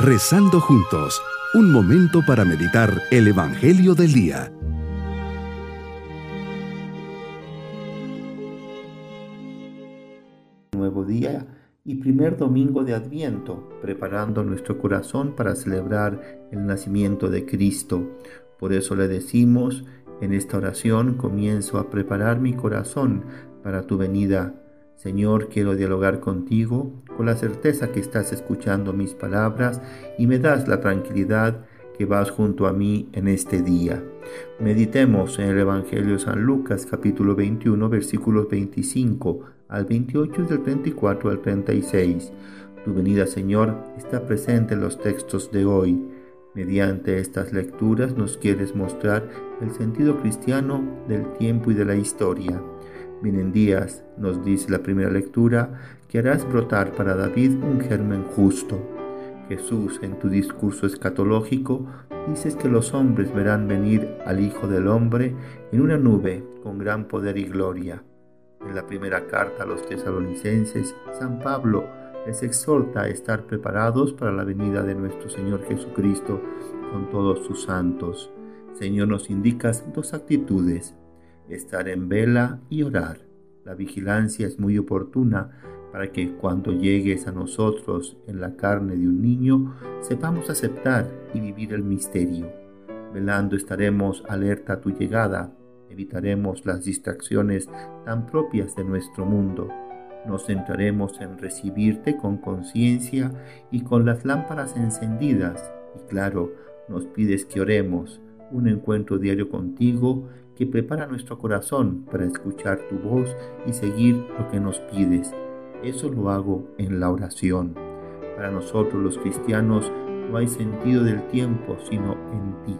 Rezando juntos, un momento para meditar el Evangelio del Día. Nuevo día y primer domingo de Adviento, preparando nuestro corazón para celebrar el nacimiento de Cristo. Por eso le decimos, en esta oración comienzo a preparar mi corazón para tu venida. Señor, quiero dialogar contigo con la certeza que estás escuchando mis palabras y me das la tranquilidad que vas junto a mí en este día. Meditemos en el Evangelio de San Lucas capítulo 21 versículos 25 al 28 y del 34 al 36. Tu venida, Señor, está presente en los textos de hoy. Mediante estas lecturas nos quieres mostrar el sentido cristiano del tiempo y de la historia. Vienen días, nos dice la primera lectura, que harás brotar para David un germen justo. Jesús, en tu discurso escatológico, dices que los hombres verán venir al Hijo del Hombre en una nube con gran poder y gloria. En la primera carta a los tesalonicenses, San Pablo les exhorta a estar preparados para la venida de nuestro Señor Jesucristo con todos sus santos. Señor, nos indicas dos actitudes, estar en vela y orar. La vigilancia es muy oportuna para que cuando llegues a nosotros en la carne de un niño, sepamos aceptar y vivir el misterio. Velando estaremos alerta a tu llegada, evitaremos las distracciones tan propias de nuestro mundo. Nos centraremos en recibirte con conciencia y con las lámparas encendidas. Y claro, nos pides que oremos, un encuentro diario contigo que prepara nuestro corazón para escuchar tu voz y seguir lo que nos pides. Eso lo hago en la oración. Para nosotros los cristianos no hay sentido del tiempo sino en ti.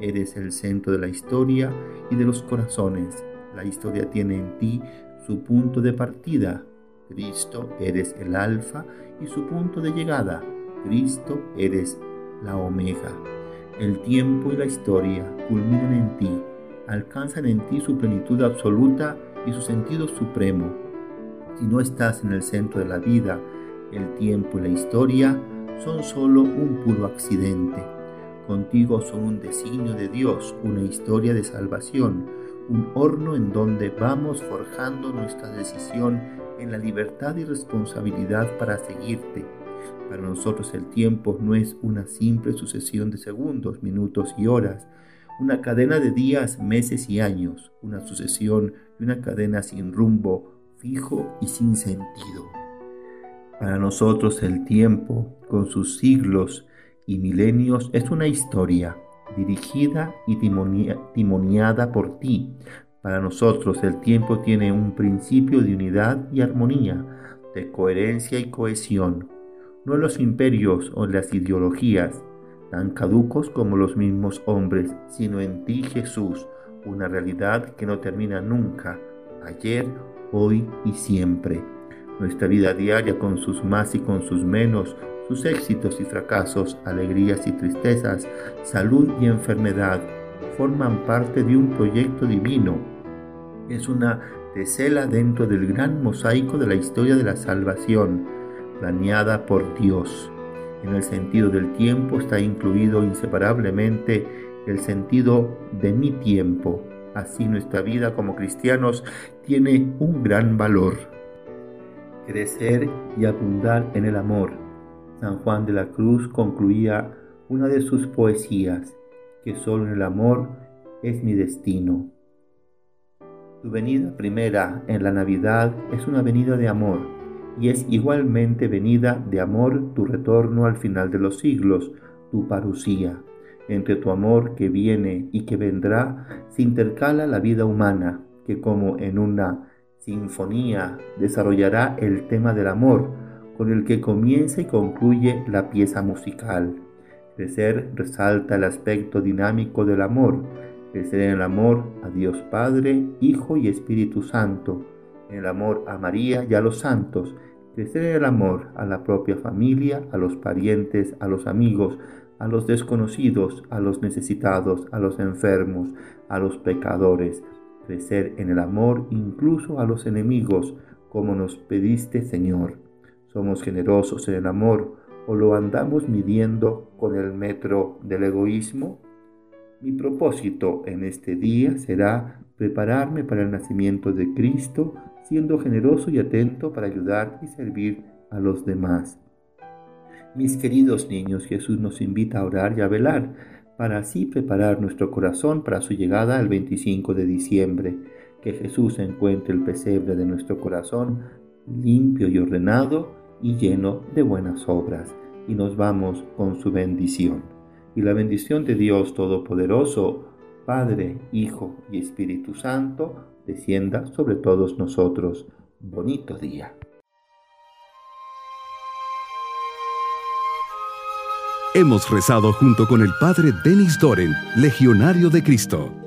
Eres el centro de la historia y de los corazones. La historia tiene en ti su punto de partida. Cristo eres el alfa y su punto de llegada. Cristo eres la omega. El tiempo y la historia culminan en ti, alcanzan en ti su plenitud absoluta y su sentido supremo. Si no estás en el centro de la vida, el tiempo y la historia son solo un puro accidente. Contigo son un designio de Dios, una historia de salvación, un horno en donde vamos forjando nuestra decisión en la libertad y responsabilidad para seguirte para nosotros el tiempo no es una simple sucesión de segundos, minutos y horas, una cadena de días, meses y años, una sucesión y una cadena sin rumbo, fijo y sin sentido. Para nosotros el tiempo, con sus siglos y milenios, es una historia dirigida y timoniada por ti. Para nosotros el tiempo tiene un principio de unidad y armonía, de coherencia y cohesión, no los imperios o las ideologías, tan caducos como los mismos hombres, sino en ti Jesús, una realidad que no termina nunca, ayer, hoy y siempre. Nuestra vida diaria con sus más y con sus menos, sus éxitos y fracasos, alegrías y tristezas, salud y enfermedad, forman parte de un proyecto divino. Es una tesela dentro del gran mosaico de la historia de la salvación planeada por Dios. En el sentido del tiempo está incluido inseparablemente el sentido de mi tiempo. Así nuestra vida como cristianos tiene un gran valor. Crecer y abundar en el amor. San Juan de la Cruz concluía una de sus poesías, que solo en el amor es mi destino. Tu venida primera en la Navidad es una venida de amor y es igualmente venida de amor tu retorno al final de los siglos, tu parusía. Entre tu amor que viene y que vendrá se intercala la vida humana, que como en una sinfonía desarrollará el tema del amor, con el que comienza y concluye la pieza musical. Crecer resalta el aspecto dinámico del amor, crecer en el amor a Dios Padre, Hijo y Espíritu Santo, el amor a María y a los santos, crecer en el amor a la propia familia, a los parientes, a los amigos, a los desconocidos, a los necesitados, a los enfermos, a los pecadores, crecer en el amor incluso a los enemigos, como nos pediste Señor. Somos generosos en el amor, o lo andamos midiendo con el metro del egoísmo? Mi propósito en este día será prepararme para el nacimiento de Cristo, siendo generoso y atento para ayudar y servir a los demás. Mis queridos niños, Jesús nos invita a orar y a velar, para así preparar nuestro corazón para su llegada el 25 de diciembre. Que Jesús encuentre el pesebre de nuestro corazón limpio y ordenado y lleno de buenas obras, y nos vamos con su bendición. Y la bendición de Dios Todopoderoso, Padre, Hijo y Espíritu Santo, descienda sobre todos nosotros. Bonito día. Hemos rezado junto con el Padre Denis Doren, Legionario de Cristo.